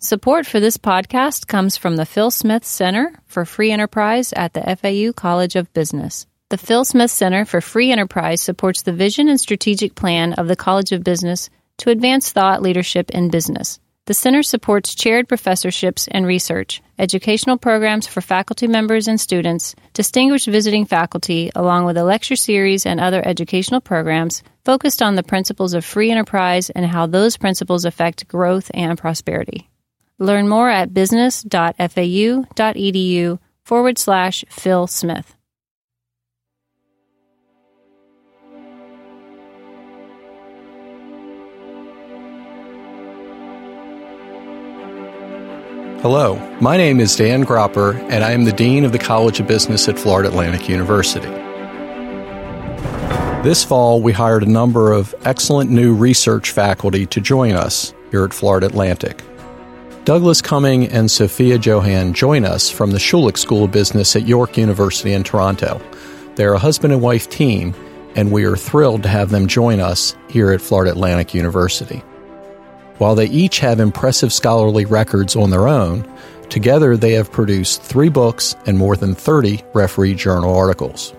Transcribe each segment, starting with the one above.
Support for this podcast comes from the Phil Smith Center for Free Enterprise at the FAU College of Business. The Phil Smith Center for Free Enterprise supports the vision and strategic plan of the College of Business to advance thought leadership in business. The center supports chaired professorships and research, educational programs for faculty members and students, distinguished visiting faculty, along with a lecture series and other educational programs focused on the principles of free enterprise and how those principles affect growth and prosperity. Learn more at business.fau.edu forward slash Phil Smith. Hello, my name is Dan Gropper, and I am the Dean of the College of Business at Florida Atlantic University. This fall, we hired a number of excellent new research faculty to join us here at Florida Atlantic. Douglas Cumming and Sophia Johan join us from the Schulich School of Business at York University in Toronto. They're a husband and wife team, and we are thrilled to have them join us here at Florida Atlantic University. While they each have impressive scholarly records on their own, together they have produced three books and more than 30 referee journal articles.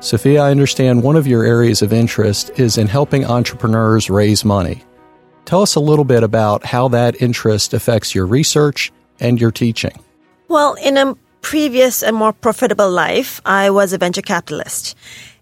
Sophia, I understand one of your areas of interest is in helping entrepreneurs raise money. Tell us a little bit about how that interest affects your research and your teaching. Well, in a previous and more profitable life, I was a venture capitalist.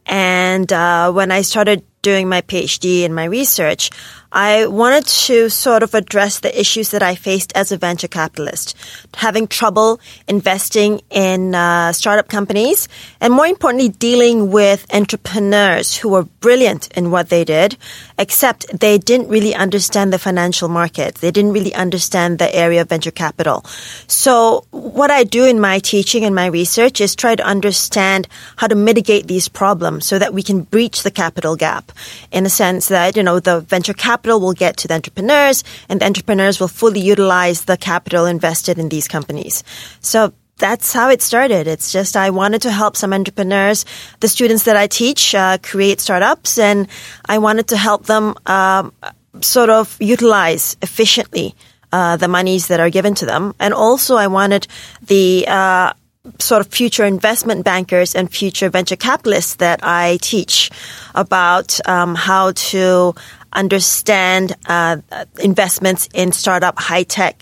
And uh, when I started doing my PhD and my research, I wanted to sort of address the issues that I faced as a venture capitalist, having trouble investing in uh, startup companies, and more importantly, dealing with entrepreneurs who were brilliant in what they did, except they didn't really understand the financial markets. They didn't really understand the area of venture capital. So what I do in my teaching and my research is try to understand how to mitigate these problems so that we can breach the capital gap in a sense that, you know, the venture capital capital will get to the entrepreneurs and the entrepreneurs will fully utilize the capital invested in these companies. So that's how it started. It's just I wanted to help some entrepreneurs, the students that I teach, uh, create startups, and I wanted to help them um, sort of utilize efficiently uh, the monies that are given to them, and also I wanted the uh, sort of future investment bankers and future venture capitalists that I teach about um, how to understand uh, investments in startup, high tech,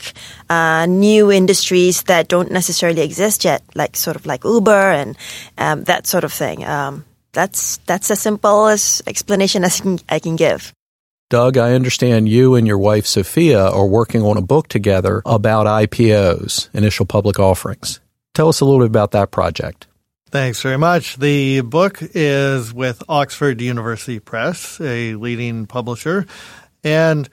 uh, new industries that don't necessarily exist yet, like sort of like Uber and um, that sort of thing. Um, that's that's as simple as explanation as can, I can give. Doug, I understand you and your wife Sophia are working on a book together about IPOs, initial public offerings. Tell us a little bit about that project. Thanks very much. The book is with Oxford University Press, a leading publisher, and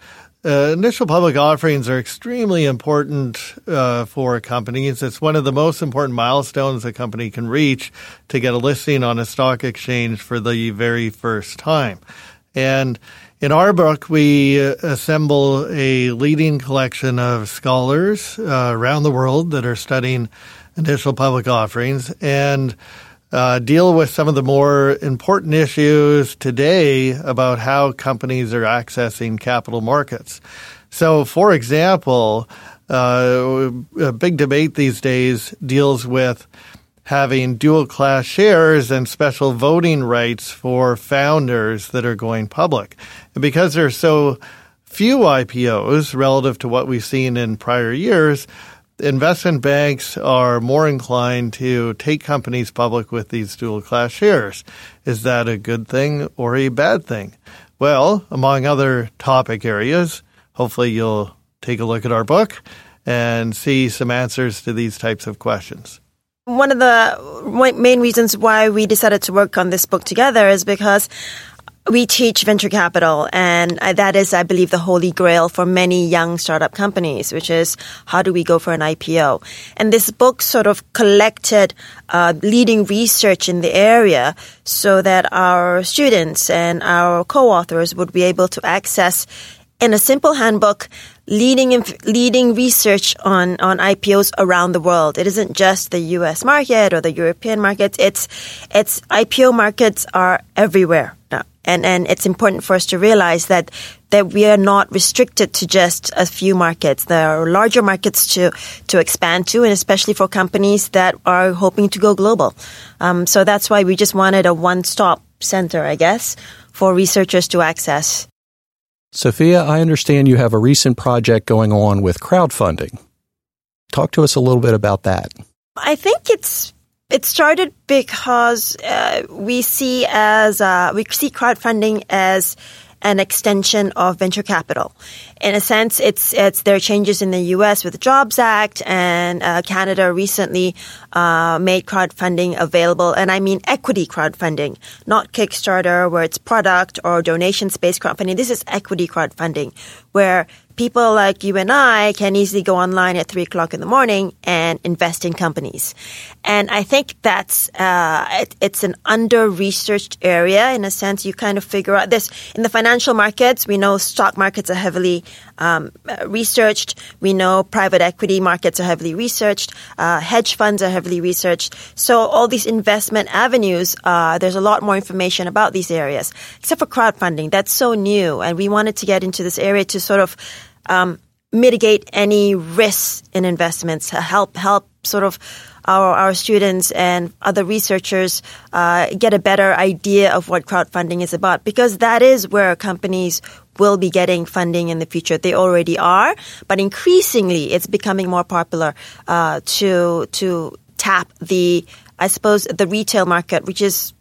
uh, initial public offerings are extremely important uh, for companies. It's one of the most important milestones a company can reach to get a listing on a stock exchange for the very first time. And in our book, we assemble a leading collection of scholars uh, around the world that are studying initial public offerings and uh, deal with some of the more important issues today about how companies are accessing capital markets. So, for example, uh, a big debate these days deals with having dual class shares and special voting rights for founders that are going public. And because there are so few IPOs relative to what we've seen in prior years, investment banks are more inclined to take companies public with these dual class shares. Is that a good thing or a bad thing? Well, among other topic areas, hopefully you'll take a look at our book and see some answers to these types of questions. One of the main reasons why we decided to work on this book together is because we teach venture capital, and that is, I believe, the holy grail for many young startup companies, which is how do we go for an IPO? And this book sort of collected uh, leading research in the area so that our students and our co-authors would be able to access in a simple handbook leading leading research on on IPOs around the world. It isn't just the US market or the European markets. It's it's IPO markets are everywhere And, and it's important for us to realize that, that we are not restricted to just a few markets. There are larger markets to, to expand to, and especially for companies that are hoping to go global. Um, so that's why we just wanted a one-stop center, I guess, for researchers to access. Sophia, I understand you have a recent project going on with crowdfunding. Talk to us a little bit about that. I think it's it started because uh, we see as uh, we see crowdfunding as an extension of venture capital. In a sense, it's it's there are changes in the U.S. with the Jobs Act, and uh, Canada recently uh, made crowdfunding available, and I mean equity crowdfunding, not Kickstarter, where it's product or donation-based crowdfunding. This is equity crowdfunding, where people like you and I can easily go online at three o'clock in the morning and invest in companies. And I think that's uh, it, it's an under-researched area in a sense. You kind of figure out this in the financial markets. We know stock markets are heavily um, researched. We know private equity markets are heavily researched. Uh, hedge funds are heavily researched. So all these investment avenues, uh, there's a lot more information about these areas, except for crowdfunding. That's so new, and we wanted to get into this area to sort of um, mitigate any risks in investments, help help sort of our, our students and other researchers uh, get a better idea of what crowdfunding is about because that is where companies will be getting funding in the future. They already are, but increasingly it's becoming more popular uh, to to tap the I suppose the retail market, which is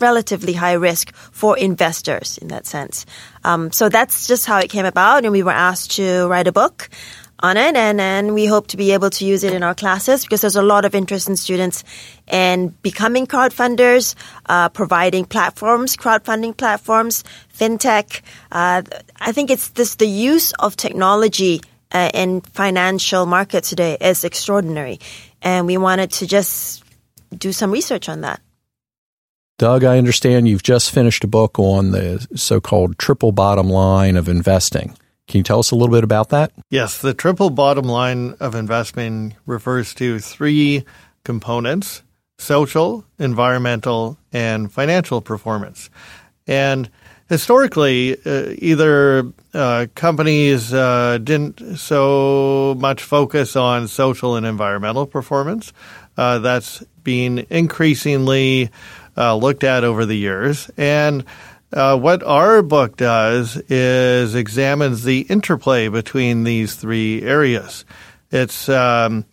relatively high risk for investors in that sense. Um, so that's just how it came about, and we were asked to write a book on it, and and we hope to be able to use it in our classes because there's a lot of interest in students in becoming crowdfunders, uh, providing platforms, crowdfunding platforms, fintech. Uh, I think it's this the use of technology uh, in financial markets today is extraordinary, and we wanted to just do some research on that. Doug, I understand you've just finished a book on the so called triple bottom line of investing. Can you tell us a little bit about that? Yes, the triple bottom line of investing refers to three components social, environmental, and financial performance. And historically, uh, either uh, companies uh, didn't so much focus on social and environmental performance. Uh, that's been increasingly uh, looked at over the years. And uh, what our book does is examines the interplay between these three areas. It's um,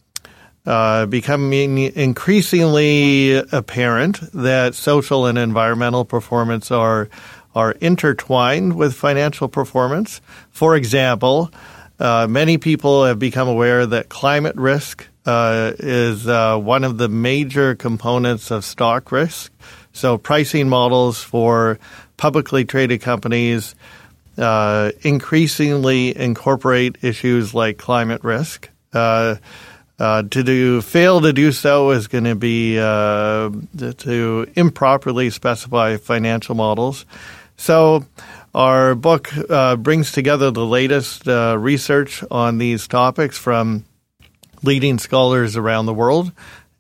uh, becoming increasingly apparent that social and environmental performance are are intertwined with financial performance. For example, uh, many people have become aware that climate risk uh, is uh, one of the major components of stock risk. So pricing models for publicly traded companies uh, increasingly incorporate issues like climate risk. Uh, uh, to do fail to do so is going to be uh, to improperly specify financial models. So our book uh, brings together the latest uh, research on these topics from leading scholars around the world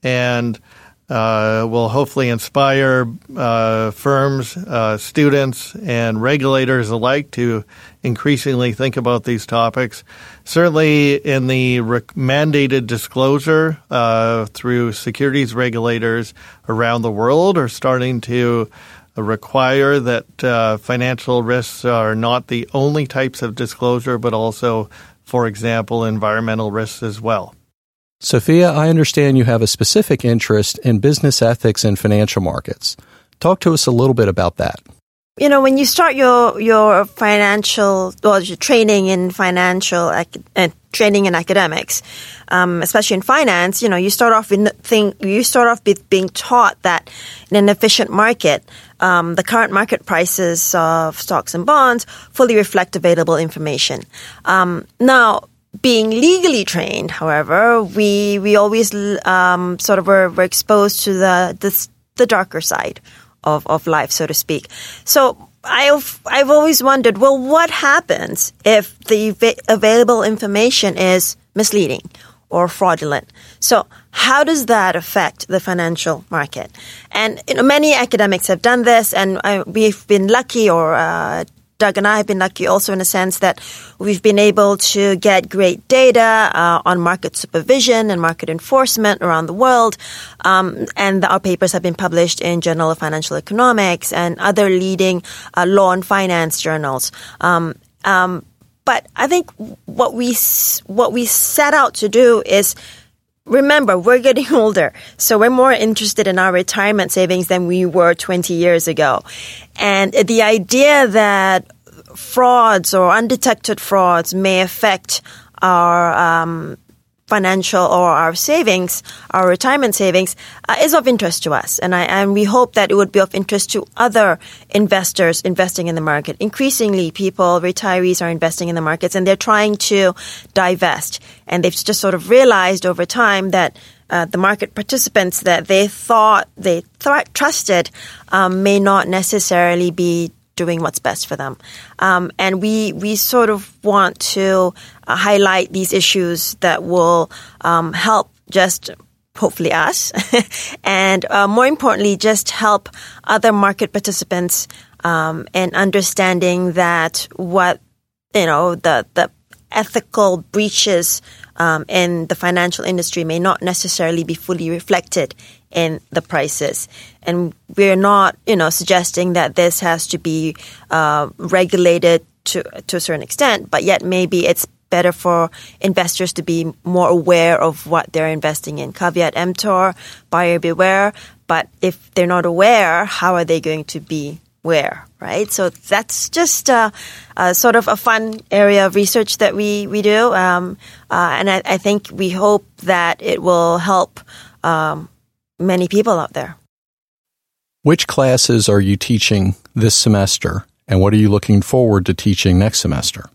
and uh, will hopefully inspire uh, firms, uh, students, and regulators alike to increasingly think about these topics. Certainly, in the mandated disclosure uh, through securities regulators around the world, are starting to require that uh, financial risks are not the only types of disclosure, but also, for example, environmental risks as well. Sophia, I understand you have a specific interest in business ethics and financial markets. Talk to us a little bit about that. You know, when you start your your financial or your training in financial uh, training in academics, um, especially in finance, you know, you start off with think you start off with being taught that in an efficient market, um, the current market prices of stocks and bonds fully reflect available information. Um, now, being legally trained, however, we we always um, sort of were, were, exposed to the, the the darker side of of life, so to speak. So I've I've always wondered, well, what happens if the available information is misleading or fraudulent. So how does that affect the financial market? And you know, many academics have done this, and uh, we've been lucky, or uh, Doug and I have been lucky also in a sense that we've been able to get great data uh, on market supervision and market enforcement around the world. Um, and our papers have been published in Journal of Financial Economics and other leading uh, law and finance journals. Um, um, but I think what we what we set out to do is remember we're getting older so we're more interested in our retirement savings than we were 20 years ago. And the idea that frauds or undetected frauds may affect our um, financial or our savings, our retirement savings, uh, is of interest to us. And I, and we hope that it would be of interest to other investors investing in the market. Increasingly, people, retirees are investing in the markets and they're trying to divest. And they've just sort of realized over time that uh, the market participants that they thought they th- trusted um, may not necessarily be doing what's best for them. Um, and we we sort of want to uh, highlight these issues that will um, help just hopefully us, and uh, more importantly, just help other market participants um, in understanding that what you know the the ethical breaches um, in the financial industry may not necessarily be fully reflected in the prices. And we're not, you know, suggesting that this has to be uh, regulated to to a certain extent, but yet maybe it's better for investors to be more aware of what they're investing in. Caveat emptor, buyer beware. But if they're not aware, how are they going to be aware, right? So that's just uh, uh, sort of a fun area of research that we, we do. Um, uh, and I, I, think we hope that it will help um, many people out there. Which classes are you teaching this semester, and what are you looking forward to teaching next semester?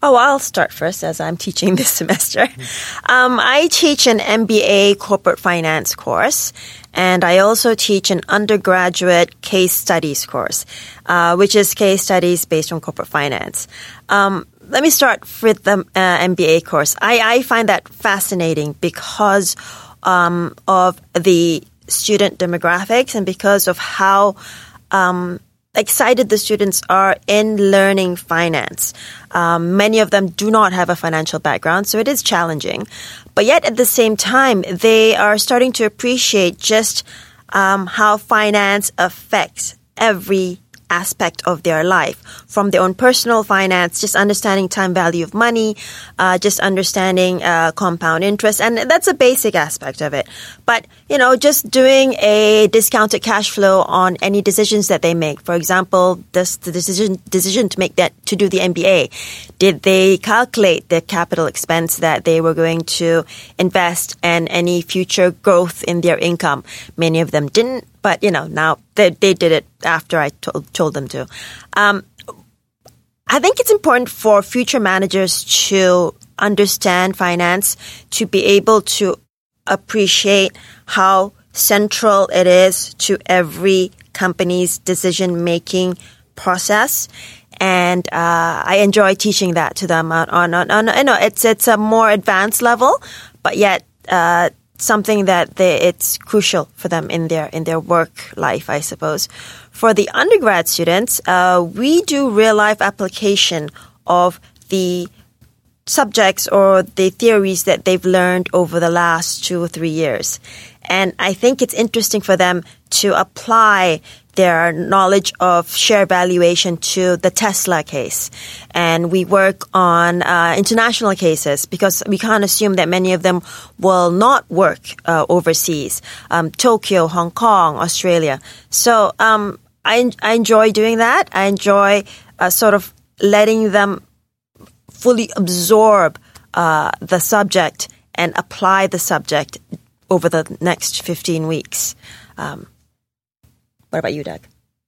Oh, I'll start first as I'm teaching this semester. Um, I teach an MBA corporate finance course, and I also teach an undergraduate case studies course, uh, which is case studies based on corporate finance. Um, let me start with the uh, MBA course. I, I find that fascinating because um, of the student demographics and because of how um, excited the students are in learning finance. Um, many of them do not have a financial background, so it is challenging. But yet at the same time, they are starting to appreciate just um, how finance affects every aspect of their life, from their own personal finance, just understanding time value of money, uh, just understanding uh, compound interest, and that's a basic aspect of it. But you know, just doing a discounted cash flow on any decisions that they make. For example, this the decision decision to make that to do the MBA. Did they calculate the capital expense that they were going to invest and any future growth in their income? Many of them didn't but you know now they, they did it after I told, told them to. Um, I think it's important for future managers to understand finance, to be able to appreciate how central it is to every company's decision making process. And uh, I enjoy teaching that to them on, on, on, on you know, it's it's a more advanced level, but yet uh, something that they, it's crucial for them in their in their work life, I suppose. For the undergrad students, uh, we do real life application of the subjects or the theories that they've learned over the last two or three years. And I think it's interesting for them to apply their knowledge of share valuation to the Tesla case. And we work on uh, international cases because we can't assume that many of them will not work uh, overseas. Um, Tokyo, Hong Kong, Australia. So um, I, I enjoy doing that. I enjoy uh, sort of letting them fully absorb uh, the subject and apply the subject over the next 15 weeks. Um, what about you, Doug?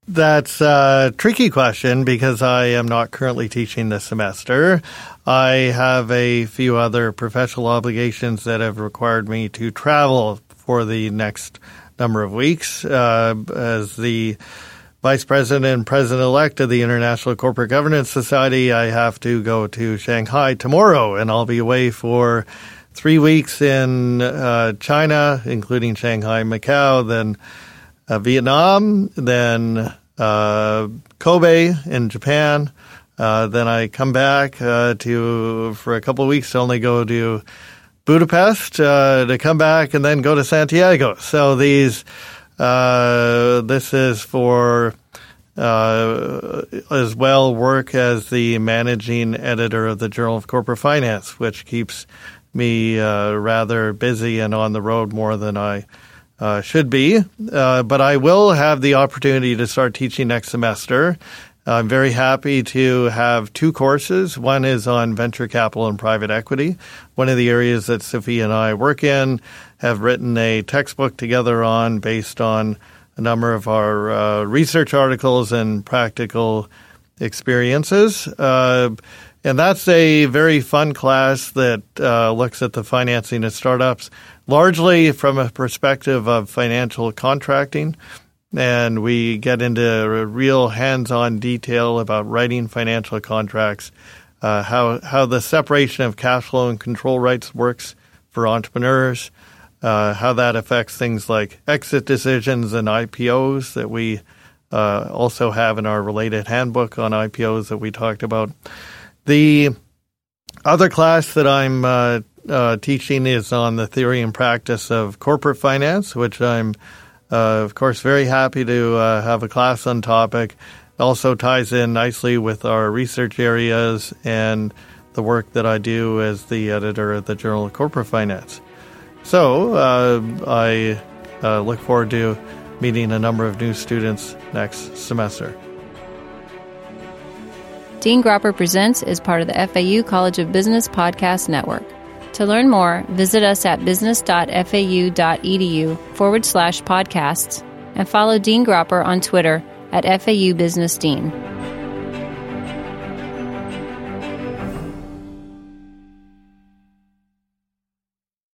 That's a tricky question because I am not currently teaching this semester. I have a few other professional obligations that have required me to travel for the next number of weeks. Uh, as the Vice President and President elect of the International Corporate Governance Society, I have to go to Shanghai tomorrow and I'll be away for three weeks in uh, China, including Shanghai, Macau, then uh, Vietnam, then uh, Kobe in Japan. Uh, then I come back uh, to for a couple of weeks to only go to Budapest uh, to come back and then go to Santiago. So these this is for uh, as well work as the managing editor of the Journal of Corporate Finance, which keeps me uh, rather busy and on the road more than I uh, should be. Uh, but I will have the opportunity to start teaching next semester. I'm very happy to have two courses. One is on venture capital and private equity, one of the areas that Sophie and I work in, have written a textbook together on based on a number of our uh, research articles and practical experiences. And that's a very fun class that uh, looks at the financing of startups, largely from a perspective of financial contracting. And we get into real hands on detail about writing financial contracts, uh, how, how the separation of cash flow and control rights works for entrepreneurs, uh, how that affects things like exit decisions and IPOs that we uh, also have in our related handbook on IPOs that we talked about. The other class that I'm uh, uh teaching is on the theory and practice of corporate finance, which I'm, uh, of course, very happy to uh, have a class on topic. also ties in nicely with our research areas and the work that I do as the editor of the Journal of Corporate Finance. So uh, I look forward to meeting a number of new students next semester. Dean Gropper Presents is part of the FAU College of Business Podcast Network. To learn more, visit us at business.fau.edu forward slash podcasts and follow Dean Gropper on Twitter at FAU Business Dean.